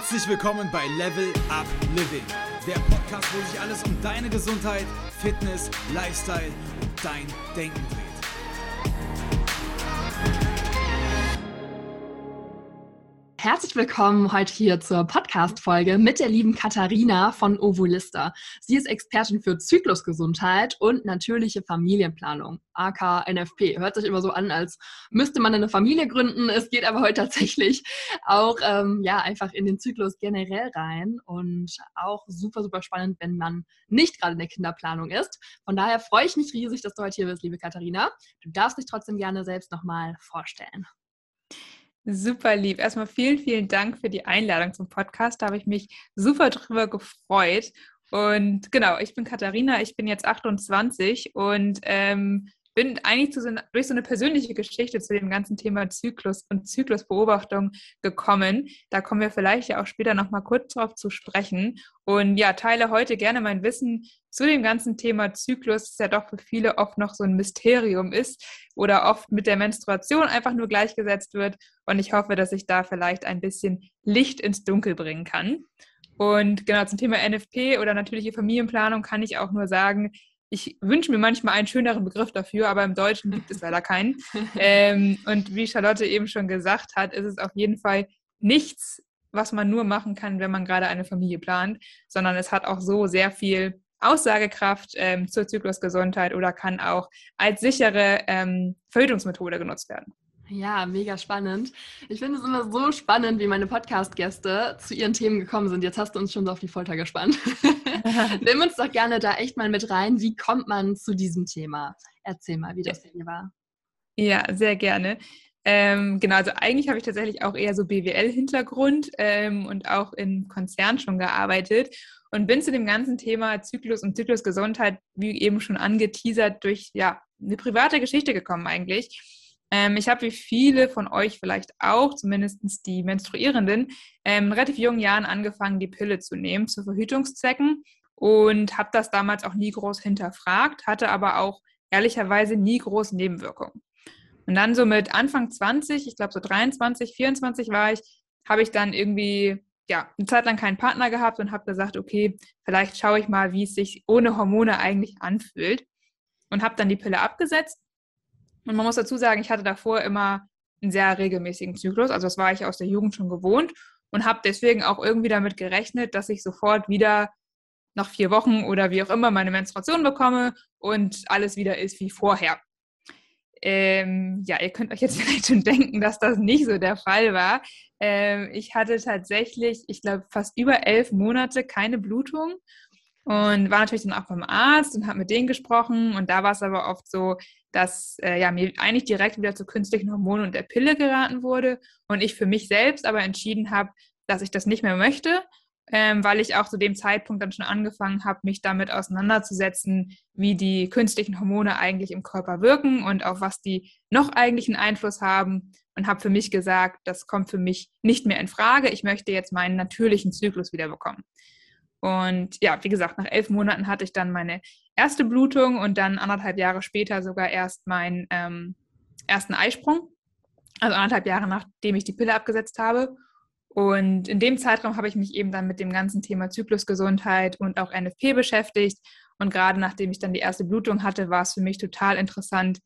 Herzlich willkommen bei Level Up Living, der Podcast, wo sich alles um deine Gesundheit, Fitness, Lifestyle und dein Denken dreht. Herzlich willkommen heute hier zur Podcast-Folge mit der lieben Katharina von Ovulista. Sie ist Expertin für Zyklusgesundheit und natürliche Familienplanung, aka NFP. Hört sich immer so an, als müsste man eine Familie gründen. Es geht aber heute tatsächlich auch ähm, ja, einfach in den Zyklus generell rein und auch super, super spannend, wenn man nicht gerade in der Kinderplanung ist. Von daher freue ich mich riesig, dass du heute hier bist, liebe Katharina. Du darfst dich trotzdem gerne selbst nochmal vorstellen. Super lieb. Erstmal vielen, vielen Dank für die Einladung zum Podcast. Da habe ich mich super drüber gefreut. Und genau, ich bin Katharina, ich bin jetzt 28 und ähm, bin eigentlich so, durch so eine persönliche Geschichte zu dem ganzen Thema Zyklus und Zyklusbeobachtung gekommen. Da kommen wir vielleicht ja auch später nochmal kurz drauf zu sprechen. Und ja, teile heute gerne mein Wissen zu dem ganzen Thema Zyklus, das ja doch für viele oft noch so ein Mysterium ist oder oft mit der Menstruation einfach nur gleichgesetzt wird. Und ich hoffe, dass ich da vielleicht ein bisschen Licht ins Dunkel bringen kann. Und genau zum Thema NFP oder natürliche Familienplanung kann ich auch nur sagen, ich wünsche mir manchmal einen schöneren Begriff dafür, aber im Deutschen gibt es leider keinen. ähm, und wie Charlotte eben schon gesagt hat, ist es auf jeden Fall nichts, was man nur machen kann, wenn man gerade eine Familie plant, sondern es hat auch so sehr viel Aussagekraft ähm, zur Zyklusgesundheit oder kann auch als sichere ähm, Verhütungsmethode genutzt werden. Ja, mega spannend. Ich finde es immer so spannend, wie meine Podcast-Gäste zu ihren Themen gekommen sind. Jetzt hast du uns schon so auf die Folter gespannt. Nimm uns doch gerne da echt mal mit rein. Wie kommt man zu diesem Thema? Erzähl mal, wie das bei dir war. Ja, sehr gerne. Ähm, genau, also eigentlich habe ich tatsächlich auch eher so BWL-Hintergrund ähm, und auch in Konzernen schon gearbeitet und bin zu dem ganzen Thema Zyklus und Zyklusgesundheit, wie eben schon angeteasert, durch ja eine private Geschichte gekommen eigentlich. Ähm, ich habe wie viele von euch vielleicht auch, zumindest die Menstruierenden, ähm, in relativ jungen Jahren angefangen, die Pille zu nehmen zu Verhütungszwecken und habe das damals auch nie groß hinterfragt, hatte aber auch ehrlicherweise nie groß Nebenwirkungen. Und dann so mit Anfang 20, ich glaube so 23, 24 war ich, habe ich dann irgendwie ja, eine Zeit lang keinen Partner gehabt und habe gesagt, okay, vielleicht schaue ich mal, wie es sich ohne Hormone eigentlich anfühlt. Und habe dann die Pille abgesetzt und man muss dazu sagen, ich hatte davor immer einen sehr regelmäßigen Zyklus. Also das war ich aus der Jugend schon gewohnt und habe deswegen auch irgendwie damit gerechnet, dass ich sofort wieder nach vier Wochen oder wie auch immer meine Menstruation bekomme und alles wieder ist wie vorher. Ähm, ja, ihr könnt euch jetzt vielleicht schon denken, dass das nicht so der Fall war. Ähm, ich hatte tatsächlich, ich glaube, fast über elf Monate keine Blutung und war natürlich dann auch beim Arzt und habe mit denen gesprochen. Und da war es aber oft so, dass äh, ja, mir eigentlich direkt wieder zu künstlichen Hormonen und der Pille geraten wurde und ich für mich selbst aber entschieden habe, dass ich das nicht mehr möchte, ähm, weil ich auch zu dem Zeitpunkt dann schon angefangen habe, mich damit auseinanderzusetzen, wie die künstlichen Hormone eigentlich im Körper wirken und auf was die noch eigentlichen Einfluss haben und habe für mich gesagt, das kommt für mich nicht mehr in Frage. Ich möchte jetzt meinen natürlichen Zyklus wieder bekommen. Und ja, wie gesagt, nach elf Monaten hatte ich dann meine erste Blutung und dann anderthalb Jahre später sogar erst meinen ähm, ersten Eisprung. Also anderthalb Jahre nachdem ich die Pille abgesetzt habe. Und in dem Zeitraum habe ich mich eben dann mit dem ganzen Thema Zyklusgesundheit und auch NFP beschäftigt. Und gerade nachdem ich dann die erste Blutung hatte, war es für mich total interessant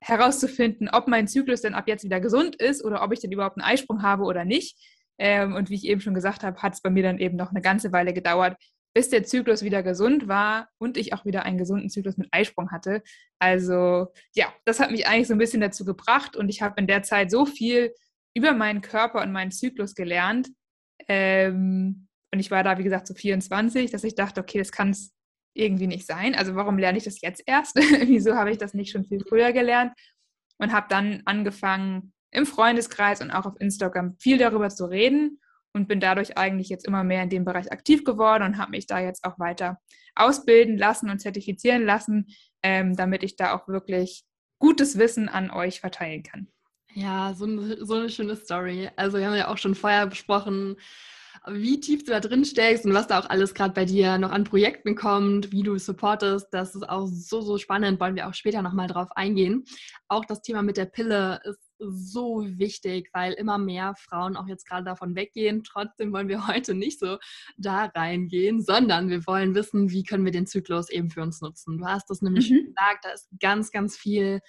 herauszufinden, ob mein Zyklus denn ab jetzt wieder gesund ist oder ob ich denn überhaupt einen Eisprung habe oder nicht. Ähm, und wie ich eben schon gesagt habe, hat es bei mir dann eben noch eine ganze Weile gedauert, bis der Zyklus wieder gesund war und ich auch wieder einen gesunden Zyklus mit Eisprung hatte. Also ja, das hat mich eigentlich so ein bisschen dazu gebracht und ich habe in der Zeit so viel über meinen Körper und meinen Zyklus gelernt. Ähm, und ich war da, wie gesagt, so 24, dass ich dachte, okay, das kann es irgendwie nicht sein. Also warum lerne ich das jetzt erst? Wieso habe ich das nicht schon viel früher gelernt? Und habe dann angefangen, im Freundeskreis und auch auf Instagram viel darüber zu reden und bin dadurch eigentlich jetzt immer mehr in dem Bereich aktiv geworden und habe mich da jetzt auch weiter ausbilden lassen und zertifizieren lassen, ähm, damit ich da auch wirklich gutes Wissen an euch verteilen kann. Ja, so eine, so eine schöne Story. Also wir haben ja auch schon vorher besprochen, wie tief du da drin steckst und was da auch alles gerade bei dir noch an Projekten kommt, wie du supportest. Das ist auch so, so spannend, wollen wir auch später nochmal drauf eingehen. Auch das Thema mit der Pille ist so wichtig, weil immer mehr Frauen auch jetzt gerade davon weggehen. Trotzdem wollen wir heute nicht so da reingehen, sondern wir wollen wissen, wie können wir den Zyklus eben für uns nutzen. Du hast das nämlich mhm. gesagt, da ist ganz, ganz viel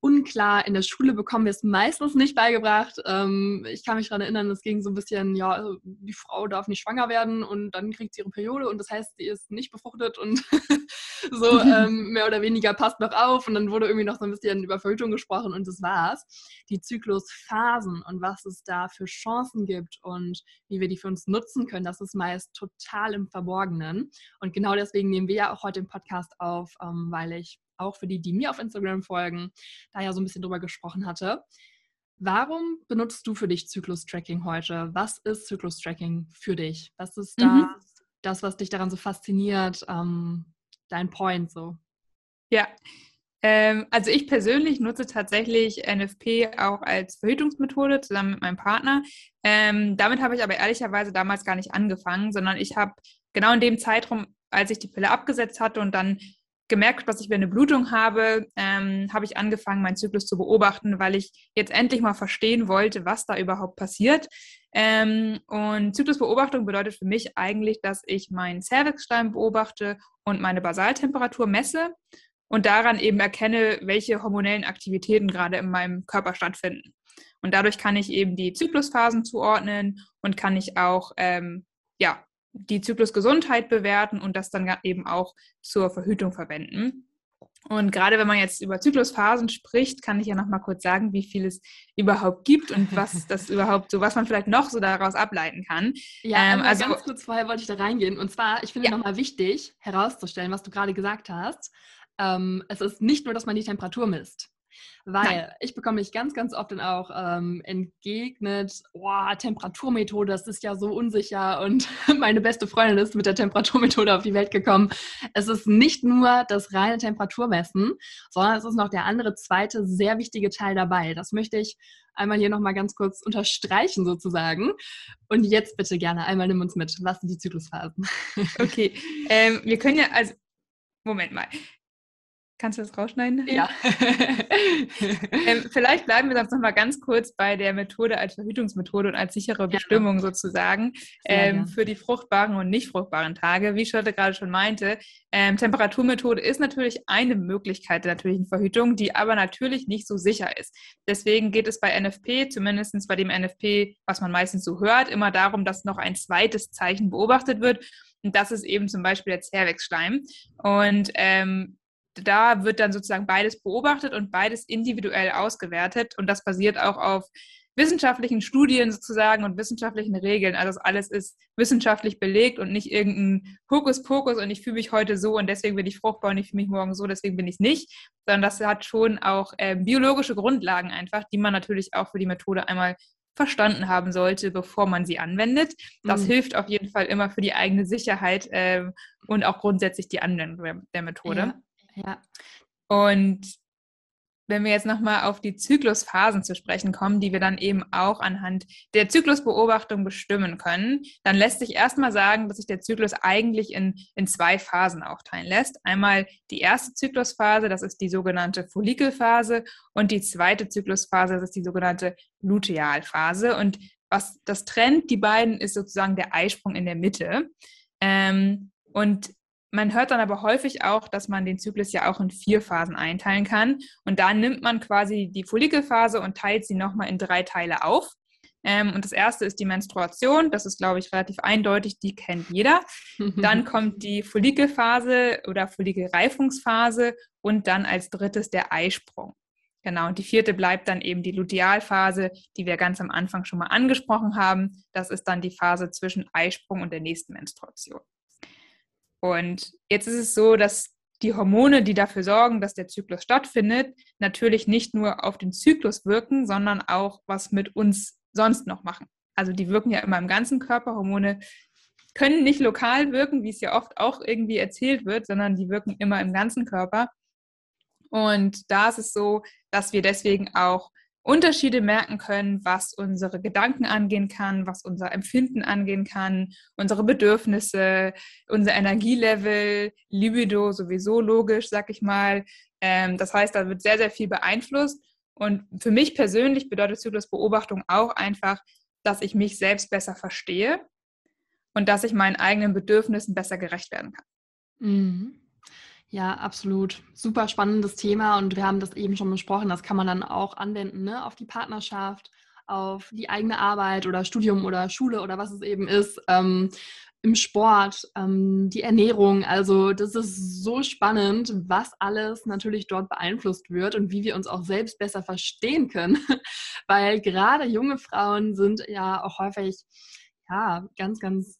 unklar. In der Schule bekommen wir es meistens nicht beigebracht. Ähm, ich kann mich daran erinnern, es ging so ein bisschen, ja, also die Frau darf nicht schwanger werden und dann kriegt sie ihre Periode und das heißt, sie ist nicht befruchtet und so ähm, mehr oder weniger passt noch auf und dann wurde irgendwie noch so ein bisschen über Verhütung gesprochen und das war's. Die Zyklusphasen und was es da für Chancen gibt und wie wir die für uns nutzen können, das ist meist total im Verborgenen. Und genau deswegen nehmen wir ja auch heute den Podcast auf, ähm, weil ich auch für die, die mir auf Instagram folgen, da ja so ein bisschen drüber gesprochen hatte. Warum benutzt du für dich Zyklus-Tracking heute? Was ist Zyklus-Tracking für dich? Was ist da mhm. das, was dich daran so fasziniert? Ähm, dein Point so? Ja, ähm, also ich persönlich nutze tatsächlich NFP auch als Verhütungsmethode zusammen mit meinem Partner. Ähm, damit habe ich aber ehrlicherweise damals gar nicht angefangen, sondern ich habe genau in dem Zeitraum, als ich die Pille abgesetzt hatte und dann gemerkt, dass ich mir eine Blutung habe, ähm, habe ich angefangen, meinen Zyklus zu beobachten, weil ich jetzt endlich mal verstehen wollte, was da überhaupt passiert. Ähm, und Zyklusbeobachtung bedeutet für mich eigentlich, dass ich meinen Cervixstein beobachte und meine Basaltemperatur messe und daran eben erkenne, welche hormonellen Aktivitäten gerade in meinem Körper stattfinden. Und dadurch kann ich eben die Zyklusphasen zuordnen und kann ich auch ähm, ja, die Zyklusgesundheit bewerten und das dann eben auch zur Verhütung verwenden. Und gerade wenn man jetzt über Zyklusphasen spricht, kann ich ja noch mal kurz sagen, wie viel es überhaupt gibt und was das überhaupt so, was man vielleicht noch so daraus ableiten kann. Ja, ähm, also ganz kurz vorher wollte ich da reingehen. Und zwar, ich finde ja. noch mal wichtig herauszustellen, was du gerade gesagt hast. Ähm, es ist nicht nur, dass man die Temperatur misst. Weil Nein. ich bekomme mich ganz, ganz oft dann auch ähm, entgegnet, oh, Temperaturmethode, das ist ja so unsicher und meine beste Freundin ist mit der Temperaturmethode auf die Welt gekommen. Es ist nicht nur das reine Temperaturmessen, sondern es ist noch der andere zweite sehr wichtige Teil dabei. Das möchte ich einmal hier nochmal ganz kurz unterstreichen sozusagen. Und jetzt bitte gerne einmal nimm uns mit. Was sind die Zyklusphasen? Okay, ähm, wir können ja, also Moment mal. Kannst du das rausschneiden? Ja. ähm, vielleicht bleiben wir sonst noch mal ganz kurz bei der Methode als Verhütungsmethode und als sichere Bestimmung ja. sozusagen ähm, für die fruchtbaren und nicht fruchtbaren Tage. Wie Charlotte gerade schon meinte, ähm, Temperaturmethode ist natürlich eine Möglichkeit der natürlichen Verhütung, die aber natürlich nicht so sicher ist. Deswegen geht es bei NFP, zumindest bei dem NFP, was man meistens so hört, immer darum, dass noch ein zweites Zeichen beobachtet wird. Und das ist eben zum Beispiel der Zervixschleim. Und ähm, da wird dann sozusagen beides beobachtet und beides individuell ausgewertet. Und das basiert auch auf wissenschaftlichen Studien sozusagen und wissenschaftlichen Regeln. Also das alles ist wissenschaftlich belegt und nicht irgendein Hokuspokus und ich fühle mich heute so und deswegen bin ich fruchtbar und ich fühle mich morgen so, deswegen bin ich es nicht, sondern das hat schon auch äh, biologische Grundlagen einfach, die man natürlich auch für die Methode einmal verstanden haben sollte, bevor man sie anwendet. Das mhm. hilft auf jeden Fall immer für die eigene Sicherheit äh, und auch grundsätzlich die Anwendung der Methode. Ja. Ja. Und wenn wir jetzt nochmal auf die Zyklusphasen zu sprechen kommen, die wir dann eben auch anhand der Zyklusbeobachtung bestimmen können, dann lässt sich erstmal sagen, dass sich der Zyklus eigentlich in, in zwei Phasen aufteilen lässt. Einmal die erste Zyklusphase, das ist die sogenannte Follikelphase, und die zweite Zyklusphase, das ist die sogenannte Lutealphase. Und was das trennt, die beiden, ist sozusagen der Eisprung in der Mitte. Ähm, und man hört dann aber häufig auch, dass man den Zyklus ja auch in vier Phasen einteilen kann. Und da nimmt man quasi die Follikelphase und teilt sie nochmal in drei Teile auf. Ähm, und das erste ist die Menstruation. Das ist, glaube ich, relativ eindeutig. Die kennt jeder. Dann kommt die Follikelphase oder Follikelreifungsphase und dann als drittes der Eisprung. Genau, und die vierte bleibt dann eben die Lutealphase, die wir ganz am Anfang schon mal angesprochen haben. Das ist dann die Phase zwischen Eisprung und der nächsten Menstruation. Und jetzt ist es so, dass die Hormone, die dafür sorgen, dass der Zyklus stattfindet, natürlich nicht nur auf den Zyklus wirken, sondern auch was mit uns sonst noch machen. Also die wirken ja immer im ganzen Körper. Hormone können nicht lokal wirken, wie es ja oft auch irgendwie erzählt wird, sondern die wirken immer im ganzen Körper. Und da ist es so, dass wir deswegen auch Unterschiede merken können, was unsere Gedanken angehen kann, was unser Empfinden angehen kann, unsere Bedürfnisse, unser Energielevel, Libido sowieso logisch, sag ich mal. Ähm, das heißt, da wird sehr, sehr viel beeinflusst. Und für mich persönlich bedeutet Zyklusbeobachtung auch einfach, dass ich mich selbst besser verstehe und dass ich meinen eigenen Bedürfnissen besser gerecht werden kann. Mhm. Ja, absolut. Super spannendes Thema und wir haben das eben schon besprochen. Das kann man dann auch anwenden ne? auf die Partnerschaft, auf die eigene Arbeit oder Studium oder Schule oder was es eben ist. Ähm, im Sport, ähm, die Ernährung. Also das ist so spannend, was alles natürlich dort beeinflusst wird und wie wir uns auch selbst besser verstehen können, weil gerade junge Frauen sind ja auch häufig ja ganz, ganz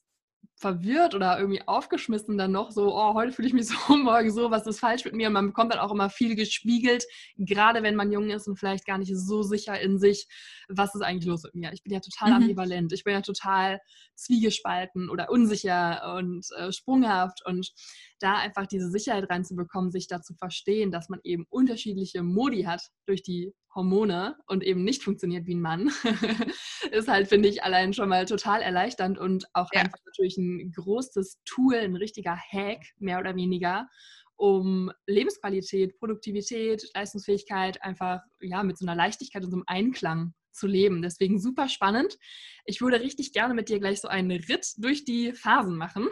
verwirrt oder irgendwie aufgeschmissen dann noch so, oh, heute fühle ich mich so, morgen so, was ist falsch mit mir? Und man bekommt dann auch immer viel gespiegelt, gerade wenn man jung ist und vielleicht gar nicht so sicher in sich, was ist eigentlich los mit mir? Ich bin ja total mhm. ambivalent, ich bin ja total zwiegespalten oder unsicher und äh, sprunghaft und da einfach diese Sicherheit reinzubekommen, sich da zu verstehen, dass man eben unterschiedliche Modi hat durch die Hormone und eben nicht funktioniert wie ein Mann, ist halt, finde ich, allein schon mal total erleichternd und auch ja. einfach natürlich ein großes Tool, ein richtiger Hack, mehr oder weniger, um Lebensqualität, Produktivität, Leistungsfähigkeit einfach ja mit so einer Leichtigkeit und so einem Einklang zu leben. Deswegen super spannend. Ich würde richtig gerne mit dir gleich so einen Ritt durch die Phasen machen.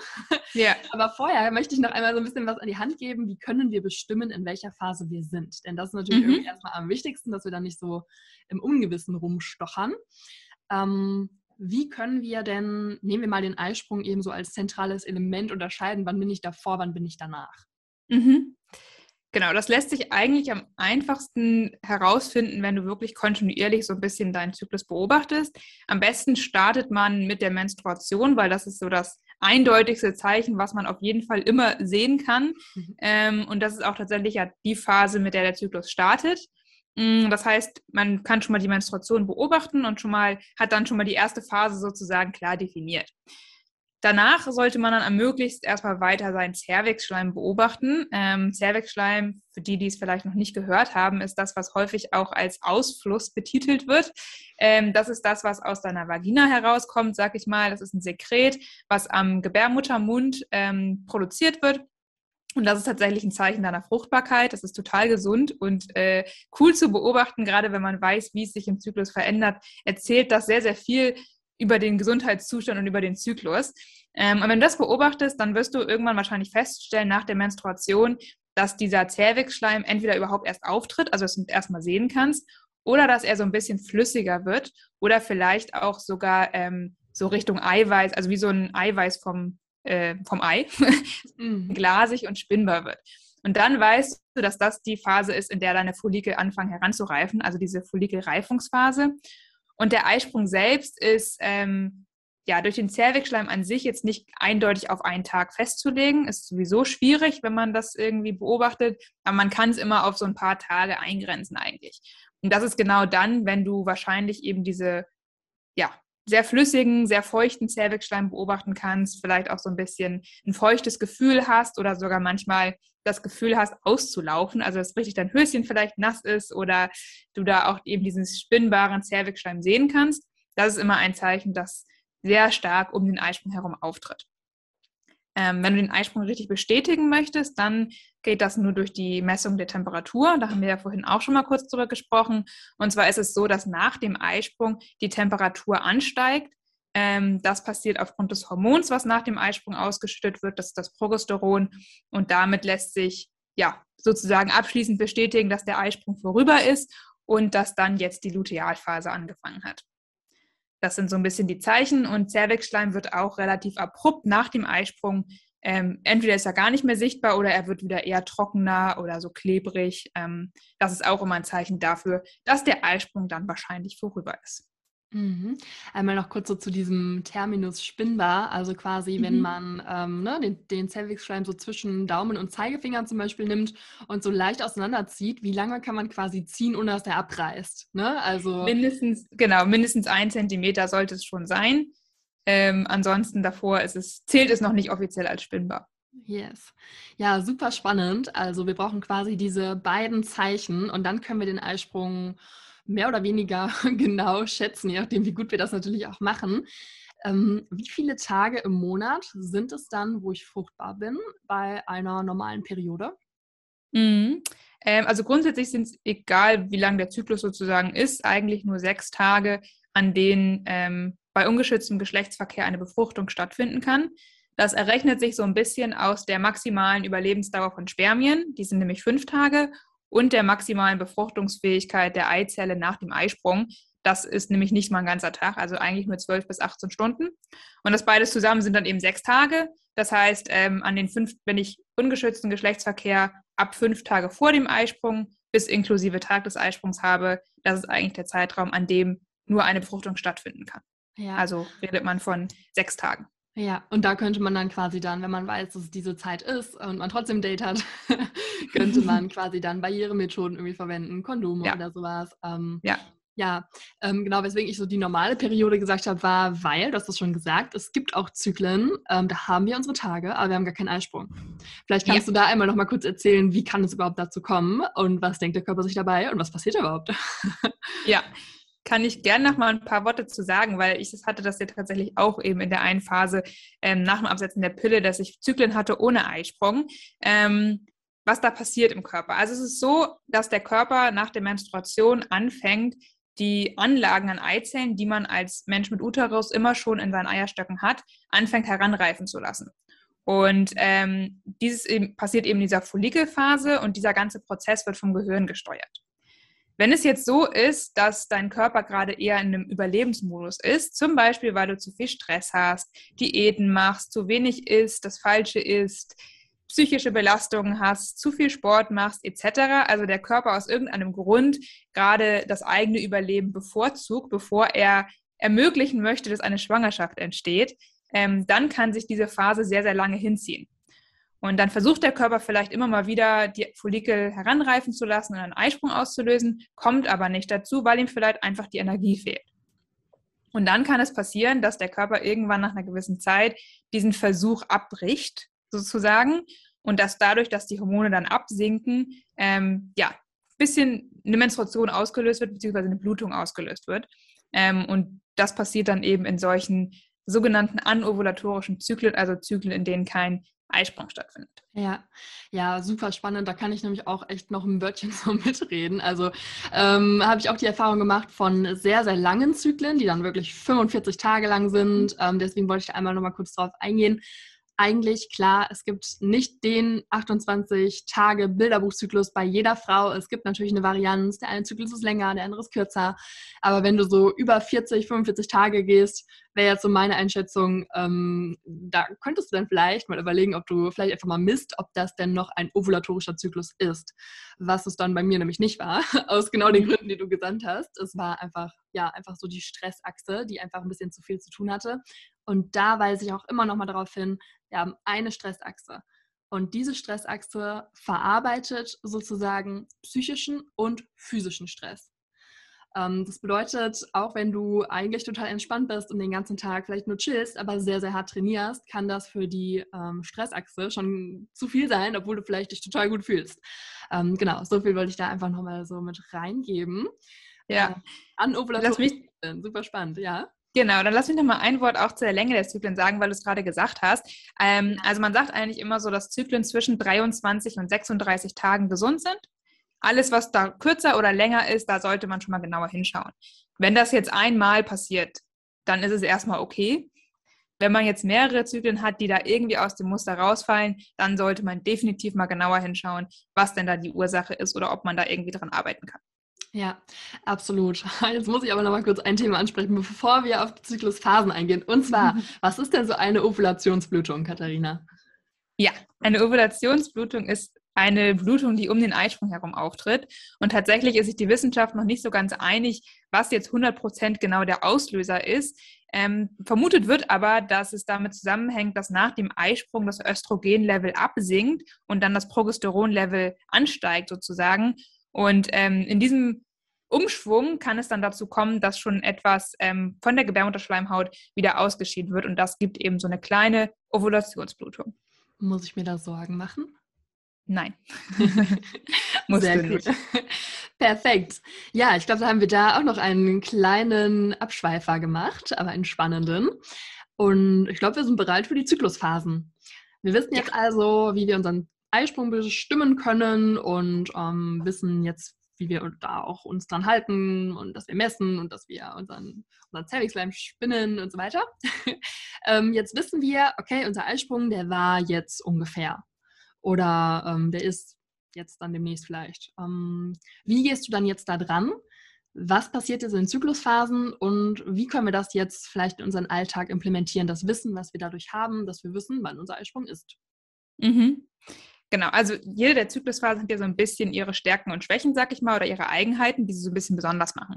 Ja. Aber vorher möchte ich noch einmal so ein bisschen was an die Hand geben. Wie können wir bestimmen, in welcher Phase wir sind? Denn das ist natürlich mhm. erstmal am wichtigsten, dass wir dann nicht so im Ungewissen rumstochern. Ähm, wie können wir denn, nehmen wir mal den Eisprung eben so als zentrales Element unterscheiden, wann bin ich davor, wann bin ich danach? Mhm. Genau, das lässt sich eigentlich am einfachsten herausfinden, wenn du wirklich kontinuierlich so ein bisschen deinen Zyklus beobachtest. Am besten startet man mit der Menstruation, weil das ist so das eindeutigste Zeichen, was man auf jeden Fall immer sehen kann. Mhm. Ähm, und das ist auch tatsächlich ja die Phase, mit der der Zyklus startet. Mm, das heißt, man kann schon mal die Menstruation beobachten und schon mal hat dann schon mal die erste Phase sozusagen klar definiert. Danach sollte man dann am möglichst erstmal weiter seinen Zervixschleim beobachten. Ähm, Zervixschleim, für die, die es vielleicht noch nicht gehört haben, ist das, was häufig auch als Ausfluss betitelt wird. Ähm, das ist das, was aus deiner Vagina herauskommt, sag ich mal. Das ist ein Sekret, was am Gebärmuttermund ähm, produziert wird. Und das ist tatsächlich ein Zeichen deiner Fruchtbarkeit. Das ist total gesund und äh, cool zu beobachten, gerade wenn man weiß, wie es sich im Zyklus verändert. Erzählt das sehr, sehr viel über den Gesundheitszustand und über den Zyklus. Ähm, und wenn du das beobachtest, dann wirst du irgendwann wahrscheinlich feststellen nach der Menstruation, dass dieser Zervixschleim entweder überhaupt erst auftritt, also dass du ihn erstmal sehen kannst, oder dass er so ein bisschen flüssiger wird oder vielleicht auch sogar ähm, so Richtung Eiweiß, also wie so ein Eiweiß vom, äh, vom Ei, mhm. glasig und spinnbar wird. Und dann weißt du, dass das die Phase ist, in der deine Follikel anfangen heranzureifen, also diese Follikelreifungsphase. Und der Eisprung selbst ist ähm, ja durch den Zervixschleim an sich jetzt nicht eindeutig auf einen Tag festzulegen. Ist sowieso schwierig, wenn man das irgendwie beobachtet, aber man kann es immer auf so ein paar Tage eingrenzen eigentlich. Und das ist genau dann, wenn du wahrscheinlich eben diese ja, sehr flüssigen, sehr feuchten Zervixschleim beobachten kannst, vielleicht auch so ein bisschen ein feuchtes Gefühl hast oder sogar manchmal das Gefühl hast, auszulaufen, also dass richtig dein Höschen vielleicht nass ist oder du da auch eben diesen spinnbaren Zervixschleim sehen kannst. Das ist immer ein Zeichen, das sehr stark um den Eisprung herum auftritt. Ähm, wenn du den Eisprung richtig bestätigen möchtest, dann geht das nur durch die Messung der Temperatur. Da haben wir ja vorhin auch schon mal kurz drüber gesprochen. Und zwar ist es so, dass nach dem Eisprung die Temperatur ansteigt. Ähm, das passiert aufgrund des Hormons, was nach dem Eisprung ausgeschüttet wird. Das ist das Progesteron. Und damit lässt sich ja sozusagen abschließend bestätigen, dass der Eisprung vorüber ist und dass dann jetzt die Lutealphase angefangen hat. Das sind so ein bisschen die Zeichen und Zervixschleim wird auch relativ abrupt nach dem Eisprung. Ähm, entweder ist er gar nicht mehr sichtbar oder er wird wieder eher trockener oder so klebrig. Ähm, das ist auch immer ein Zeichen dafür, dass der Eisprung dann wahrscheinlich vorüber ist. Mhm. Einmal noch kurz so zu diesem Terminus spinnbar, also quasi, mhm. wenn man ähm, ne, den, den Cervixschleim so zwischen Daumen und Zeigefinger zum Beispiel nimmt und so leicht auseinanderzieht, wie lange kann man quasi ziehen, ohne dass der abreißt? Ne? Also mindestens, genau, mindestens ein Zentimeter sollte es schon sein. Ähm, ansonsten davor ist es, zählt es noch nicht offiziell als spinnbar. Yes. Ja, super spannend. Also wir brauchen quasi diese beiden Zeichen und dann können wir den Eisprung mehr oder weniger genau schätzen, je nachdem, wie gut wir das natürlich auch machen. Ähm, wie viele Tage im Monat sind es dann, wo ich fruchtbar bin bei einer normalen Periode? Mhm. Ähm, also grundsätzlich sind es, egal wie lang der Zyklus sozusagen ist, eigentlich nur sechs Tage, an denen ähm, bei ungeschütztem Geschlechtsverkehr eine Befruchtung stattfinden kann. Das errechnet sich so ein bisschen aus der maximalen Überlebensdauer von Spermien, die sind nämlich fünf Tage, und der maximalen Befruchtungsfähigkeit der Eizelle nach dem Eisprung. Das ist nämlich nicht mal ein ganzer Tag, also eigentlich nur 12 bis 18 Stunden. Und das beides zusammen sind dann eben sechs Tage. Das heißt, ähm, an den fünf, wenn ich ungeschützten Geschlechtsverkehr ab fünf Tage vor dem Eisprung bis inklusive Tag des Eisprungs habe, das ist eigentlich der Zeitraum, an dem nur eine Befruchtung stattfinden kann. Ja. Also redet man von sechs Tagen. Ja, und da könnte man dann quasi dann, wenn man weiß, dass es diese Zeit ist und man trotzdem Date hat, könnte man quasi dann Barrieremethoden irgendwie verwenden, Kondome ja. oder sowas. Ähm, ja. Ja, ähm, genau, weswegen ich so die normale Periode gesagt habe, war, weil, du hast es schon gesagt, es gibt auch Zyklen, ähm, da haben wir unsere Tage, aber wir haben gar keinen Eisprung. Vielleicht kannst ja. du da einmal noch mal kurz erzählen, wie kann es überhaupt dazu kommen und was denkt der Körper sich dabei und was passiert überhaupt? ja, kann ich gerne noch mal ein paar Worte zu sagen, weil ich das hatte das ja tatsächlich auch eben in der einen Phase ähm, nach dem Absetzen der Pille, dass ich Zyklen hatte ohne Eisprung. Ähm, was da passiert im Körper. Also es ist so, dass der Körper nach der Menstruation anfängt, die Anlagen an Eizellen, die man als Mensch mit Uterus immer schon in seinen Eierstöcken hat, anfängt heranreifen zu lassen. Und ähm, dieses eben, passiert eben in dieser Follikelphase und dieser ganze Prozess wird vom Gehirn gesteuert. Wenn es jetzt so ist, dass dein Körper gerade eher in einem Überlebensmodus ist, zum Beispiel weil du zu viel Stress hast, Diäten machst, zu wenig isst, das Falsche isst, psychische Belastungen hast, zu viel Sport machst, etc., also der Körper aus irgendeinem Grund gerade das eigene Überleben bevorzugt, bevor er ermöglichen möchte, dass eine Schwangerschaft entsteht, ähm, dann kann sich diese Phase sehr, sehr lange hinziehen. Und dann versucht der Körper vielleicht immer mal wieder, die Follikel heranreifen zu lassen und einen Eisprung auszulösen, kommt aber nicht dazu, weil ihm vielleicht einfach die Energie fehlt. Und dann kann es passieren, dass der Körper irgendwann nach einer gewissen Zeit diesen Versuch abbricht, sozusagen, und dass dadurch, dass die Hormone dann absinken, ähm, ja, ein bisschen eine Menstruation ausgelöst wird, beziehungsweise eine Blutung ausgelöst wird. Ähm, und das passiert dann eben in solchen sogenannten anovulatorischen Zyklen, also Zyklen, in denen kein Eisprung stattfindet. Ja, ja, super spannend. Da kann ich nämlich auch echt noch ein Wörtchen so mitreden. Also ähm, habe ich auch die Erfahrung gemacht von sehr, sehr langen Zyklen, die dann wirklich 45 Tage lang sind. Ähm, deswegen wollte ich da einmal noch mal kurz drauf eingehen eigentlich klar, es gibt nicht den 28 Tage Bilderbuchzyklus bei jeder Frau. Es gibt natürlich eine Varianz. Der eine Zyklus ist länger, der andere ist kürzer. Aber wenn du so über 40, 45 Tage gehst, wäre jetzt so meine Einschätzung, ähm, da könntest du dann vielleicht mal überlegen, ob du vielleicht einfach mal misst, ob das denn noch ein ovulatorischer Zyklus ist. Was es dann bei mir nämlich nicht war, aus genau den mhm. Gründen, die du gesandt hast. Es war einfach, ja, einfach so die Stressachse, die einfach ein bisschen zu viel zu tun hatte. Und da weise ich auch immer noch mal darauf hin, wir haben eine Stressachse. Und diese Stressachse verarbeitet sozusagen psychischen und physischen Stress. Ähm, das bedeutet, auch wenn du eigentlich total entspannt bist und den ganzen Tag vielleicht nur chillst, aber sehr, sehr hart trainierst, kann das für die ähm, Stressachse schon zu viel sein, obwohl du vielleicht dich total gut fühlst. Ähm, genau, so viel wollte ich da einfach nochmal so mit reingeben. Ja. Äh, an Ovulatoren. Super spannend, ja. Genau, dann lass mich noch mal ein Wort auch zur Länge der Zyklen sagen, weil du es gerade gesagt hast. Ähm, also man sagt eigentlich immer so, dass Zyklen zwischen 23 und 36 Tagen gesund sind. Alles, was da kürzer oder länger ist, da sollte man schon mal genauer hinschauen. Wenn das jetzt einmal passiert, dann ist es erstmal okay. Wenn man jetzt mehrere Zyklen hat, die da irgendwie aus dem Muster rausfallen, dann sollte man definitiv mal genauer hinschauen, was denn da die Ursache ist oder ob man da irgendwie dran arbeiten kann. Ja, absolut. Jetzt muss ich aber noch mal kurz ein Thema ansprechen, bevor wir auf Zyklusphasen eingehen. Und zwar, was ist denn so eine Ovulationsblutung, Katharina? Ja, eine Ovulationsblutung ist eine Blutung, die um den Eisprung herum auftritt. Und tatsächlich ist sich die Wissenschaft noch nicht so ganz einig, was jetzt 100 Prozent genau der Auslöser ist. Ähm, vermutet wird aber, dass es damit zusammenhängt, dass nach dem Eisprung das Östrogenlevel absinkt und dann das Progesteronlevel ansteigt sozusagen. Und ähm, in diesem Umschwung kann es dann dazu kommen, dass schon etwas ähm, von der Gebärmutterschleimhaut wieder ausgeschieden wird und das gibt eben so eine kleine Ovulationsblutung. Muss ich mir da Sorgen machen? Nein. Sehr gut. Perfekt. Ja, ich glaube, da haben wir da auch noch einen kleinen Abschweifer gemacht, aber einen spannenden. Und ich glaube, wir sind bereit für die Zyklusphasen. Wir wissen jetzt ja. also, wie wir unseren Eisprung bestimmen können und ähm, wissen jetzt, wie wir da auch uns dran halten und dass wir messen und dass wir unseren, unseren Zervixleim spinnen und so weiter. ähm, jetzt wissen wir, okay, unser Eisprung, der war jetzt ungefähr. Oder ähm, der ist jetzt dann demnächst vielleicht. Ähm, wie gehst du dann jetzt da dran? Was passiert jetzt in Zyklusphasen und wie können wir das jetzt vielleicht in unseren Alltag implementieren? Das Wissen, was wir dadurch haben, dass wir wissen, wann unser Eisprung ist. Mhm. Genau, also jede der Zyklusphasen hat ja so ein bisschen ihre Stärken und Schwächen, sag ich mal, oder ihre Eigenheiten, die sie so ein bisschen besonders machen.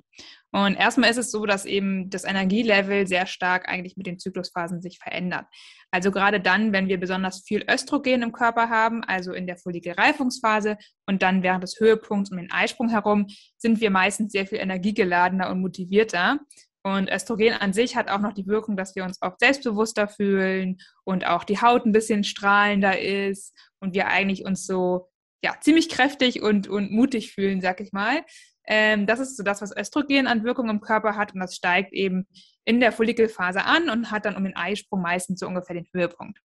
Und erstmal ist es so, dass eben das Energielevel sehr stark eigentlich mit den Zyklusphasen sich verändert. Also gerade dann, wenn wir besonders viel Östrogen im Körper haben, also in der Follikelreifungsphase und dann während des Höhepunkts um den Eisprung herum, sind wir meistens sehr viel energiegeladener und motivierter. Und Östrogen an sich hat auch noch die Wirkung, dass wir uns auch selbstbewusster fühlen und auch die Haut ein bisschen strahlender ist und wir eigentlich uns so ja, ziemlich kräftig und, und mutig fühlen, sag ich mal. Ähm, das ist so das, was Östrogen an Wirkung im Körper hat und das steigt eben in der Follikelphase an und hat dann um den Eisprung meistens so ungefähr den Höhepunkt.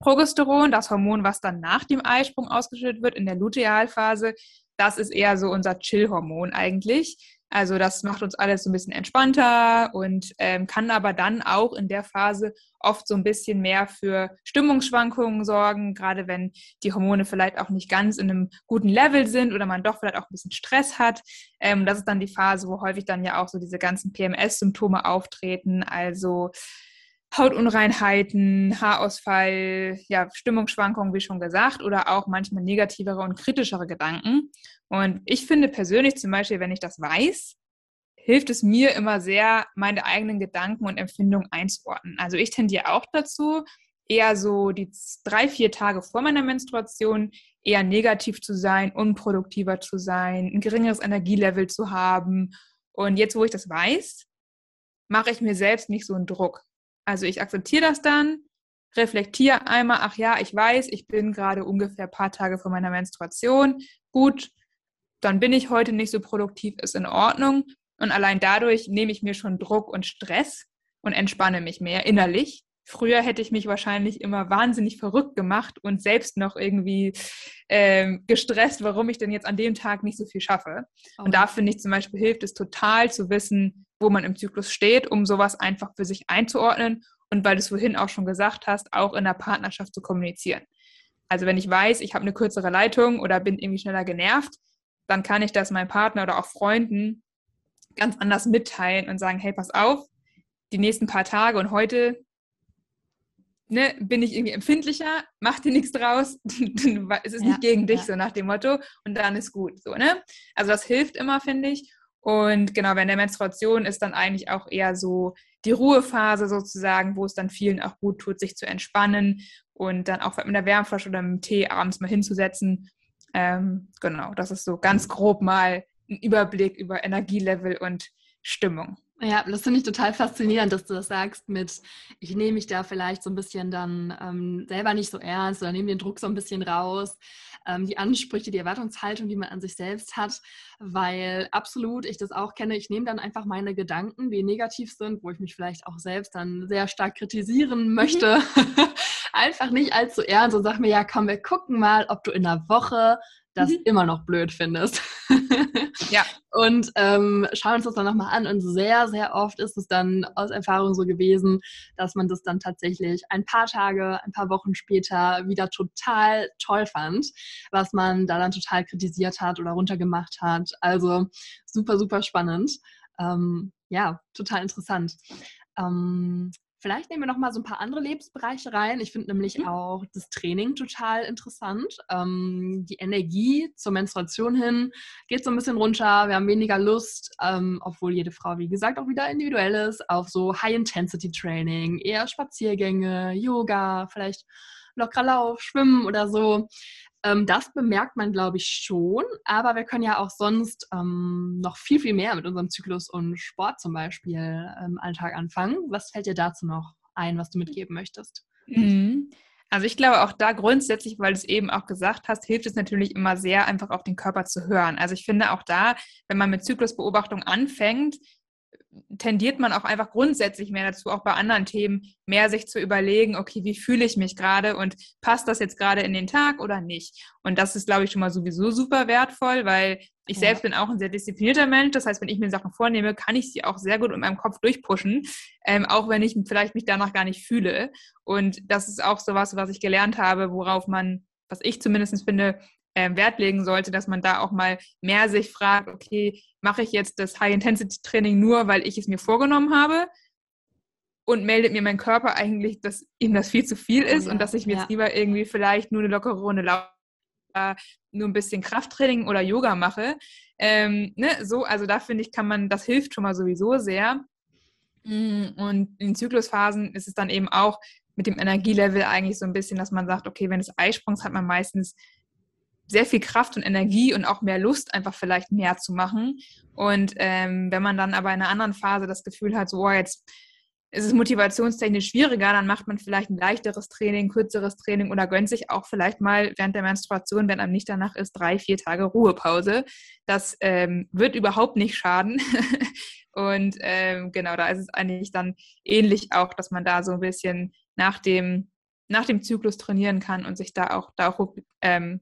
Progesteron, das Hormon, was dann nach dem Eisprung ausgeschüttet wird in der Lutealphase, das ist eher so unser Chill-Hormon eigentlich. Also das macht uns alles so ein bisschen entspannter und ähm, kann aber dann auch in der Phase oft so ein bisschen mehr für Stimmungsschwankungen sorgen, gerade wenn die Hormone vielleicht auch nicht ganz in einem guten Level sind oder man doch vielleicht auch ein bisschen Stress hat. Ähm, das ist dann die Phase, wo häufig dann ja auch so diese ganzen PMS-Symptome auftreten, also Hautunreinheiten, Haarausfall, ja, Stimmungsschwankungen, wie schon gesagt, oder auch manchmal negativere und kritischere Gedanken. Und ich finde persönlich zum Beispiel, wenn ich das weiß, hilft es mir immer sehr, meine eigenen Gedanken und Empfindungen einzuordnen. Also ich tendiere auch dazu, eher so die drei, vier Tage vor meiner Menstruation eher negativ zu sein, unproduktiver zu sein, ein geringeres Energielevel zu haben. Und jetzt, wo ich das weiß, mache ich mir selbst nicht so einen Druck. Also ich akzeptiere das dann, reflektiere einmal, ach ja, ich weiß, ich bin gerade ungefähr ein paar Tage vor meiner Menstruation. Gut, dann bin ich heute nicht so produktiv, ist in Ordnung. Und allein dadurch nehme ich mir schon Druck und Stress und entspanne mich mehr innerlich. Früher hätte ich mich wahrscheinlich immer wahnsinnig verrückt gemacht und selbst noch irgendwie äh, gestresst, warum ich denn jetzt an dem Tag nicht so viel schaffe. Oh. Und da finde ich zum Beispiel hilft es total zu wissen, wo man im Zyklus steht, um sowas einfach für sich einzuordnen und weil du es vorhin auch schon gesagt hast, auch in der Partnerschaft zu kommunizieren. Also wenn ich weiß, ich habe eine kürzere Leitung oder bin irgendwie schneller genervt, dann kann ich das meinem Partner oder auch Freunden ganz anders mitteilen und sagen, hey, pass auf, die nächsten paar Tage und heute ne, bin ich irgendwie empfindlicher, mach dir nichts draus, es ist ja, nicht gegen dich, ja. so nach dem Motto, und dann ist gut. So, ne? Also das hilft immer, finde ich. Und genau, während der Menstruation ist dann eigentlich auch eher so die Ruhephase sozusagen, wo es dann vielen auch gut tut, sich zu entspannen und dann auch mit einer Wärmflasche oder mit dem Tee abends mal hinzusetzen. Ähm, genau, das ist so ganz grob mal ein Überblick über Energielevel und Stimmung. Ja, das finde ich total faszinierend, dass du das sagst mit, ich nehme mich da vielleicht so ein bisschen dann ähm, selber nicht so ernst oder nehme den Druck so ein bisschen raus, ähm, die Ansprüche, die Erwartungshaltung, die man an sich selbst hat, weil absolut ich das auch kenne, ich nehme dann einfach meine Gedanken, die negativ sind, wo ich mich vielleicht auch selbst dann sehr stark kritisieren mhm. möchte, einfach nicht allzu ernst und sage mir, ja komm, wir gucken mal, ob du in der Woche das mhm. immer noch blöd findest. Ja. Und ähm, schauen uns das dann nochmal an. Und sehr, sehr oft ist es dann aus Erfahrung so gewesen, dass man das dann tatsächlich ein paar Tage, ein paar Wochen später wieder total toll fand, was man da dann total kritisiert hat oder runtergemacht hat. Also super, super spannend. Ähm, ja, total interessant. Ähm, Vielleicht nehmen wir noch mal so ein paar andere Lebensbereiche rein. Ich finde nämlich mhm. auch das Training total interessant. Ähm, die Energie zur Menstruation hin geht so ein bisschen runter. Wir haben weniger Lust, ähm, obwohl jede Frau, wie gesagt, auch wieder individuell ist, auf so High-Intensity-Training, eher Spaziergänge, Yoga, vielleicht lockerer Lauf, Schwimmen oder so. Ähm, das bemerkt man, glaube ich, schon. Aber wir können ja auch sonst ähm, noch viel, viel mehr mit unserem Zyklus und Sport zum Beispiel im Alltag anfangen. Was fällt dir dazu noch ein, was du mitgeben möchtest? Mhm. Also ich glaube auch da grundsätzlich, weil du es eben auch gesagt hast, hilft es natürlich immer sehr, einfach auf den Körper zu hören. Also ich finde auch da, wenn man mit Zyklusbeobachtung anfängt, tendiert man auch einfach grundsätzlich mehr dazu, auch bei anderen Themen, mehr sich zu überlegen, okay, wie fühle ich mich gerade und passt das jetzt gerade in den Tag oder nicht? Und das ist, glaube ich, schon mal sowieso super wertvoll, weil ich ja. selbst bin auch ein sehr disziplinierter Mensch. Das heißt, wenn ich mir Sachen vornehme, kann ich sie auch sehr gut in meinem Kopf durchpushen, ähm, auch wenn ich vielleicht mich danach gar nicht fühle. Und das ist auch so was, was ich gelernt habe, worauf man, was ich zumindest finde, Wert legen sollte, dass man da auch mal mehr sich fragt, okay, mache ich jetzt das High-Intensity-Training nur, weil ich es mir vorgenommen habe? Und meldet mir mein Körper eigentlich, dass ihm das viel zu viel ist oh, ja. und dass ich mir ja. jetzt lieber irgendwie vielleicht nur eine lockere Runde laufe, nur ein bisschen Krafttraining oder Yoga mache. Ähm, ne, so, also da finde ich, kann man, das hilft schon mal sowieso sehr. Mm, und in Zyklusphasen ist es dann eben auch mit dem Energielevel eigentlich so ein bisschen, dass man sagt, okay, wenn es Eisprungs hat man meistens sehr viel Kraft und Energie und auch mehr Lust, einfach vielleicht mehr zu machen. Und ähm, wenn man dann aber in einer anderen Phase das Gefühl hat, so, oh, jetzt ist es motivationstechnisch schwieriger, dann macht man vielleicht ein leichteres Training, kürzeres Training oder gönnt sich auch vielleicht mal während der Menstruation, wenn einem nicht danach ist, drei, vier Tage Ruhepause. Das ähm, wird überhaupt nicht schaden. und ähm, genau, da ist es eigentlich dann ähnlich auch, dass man da so ein bisschen nach dem, nach dem Zyklus trainieren kann und sich da auch, da auch ähm,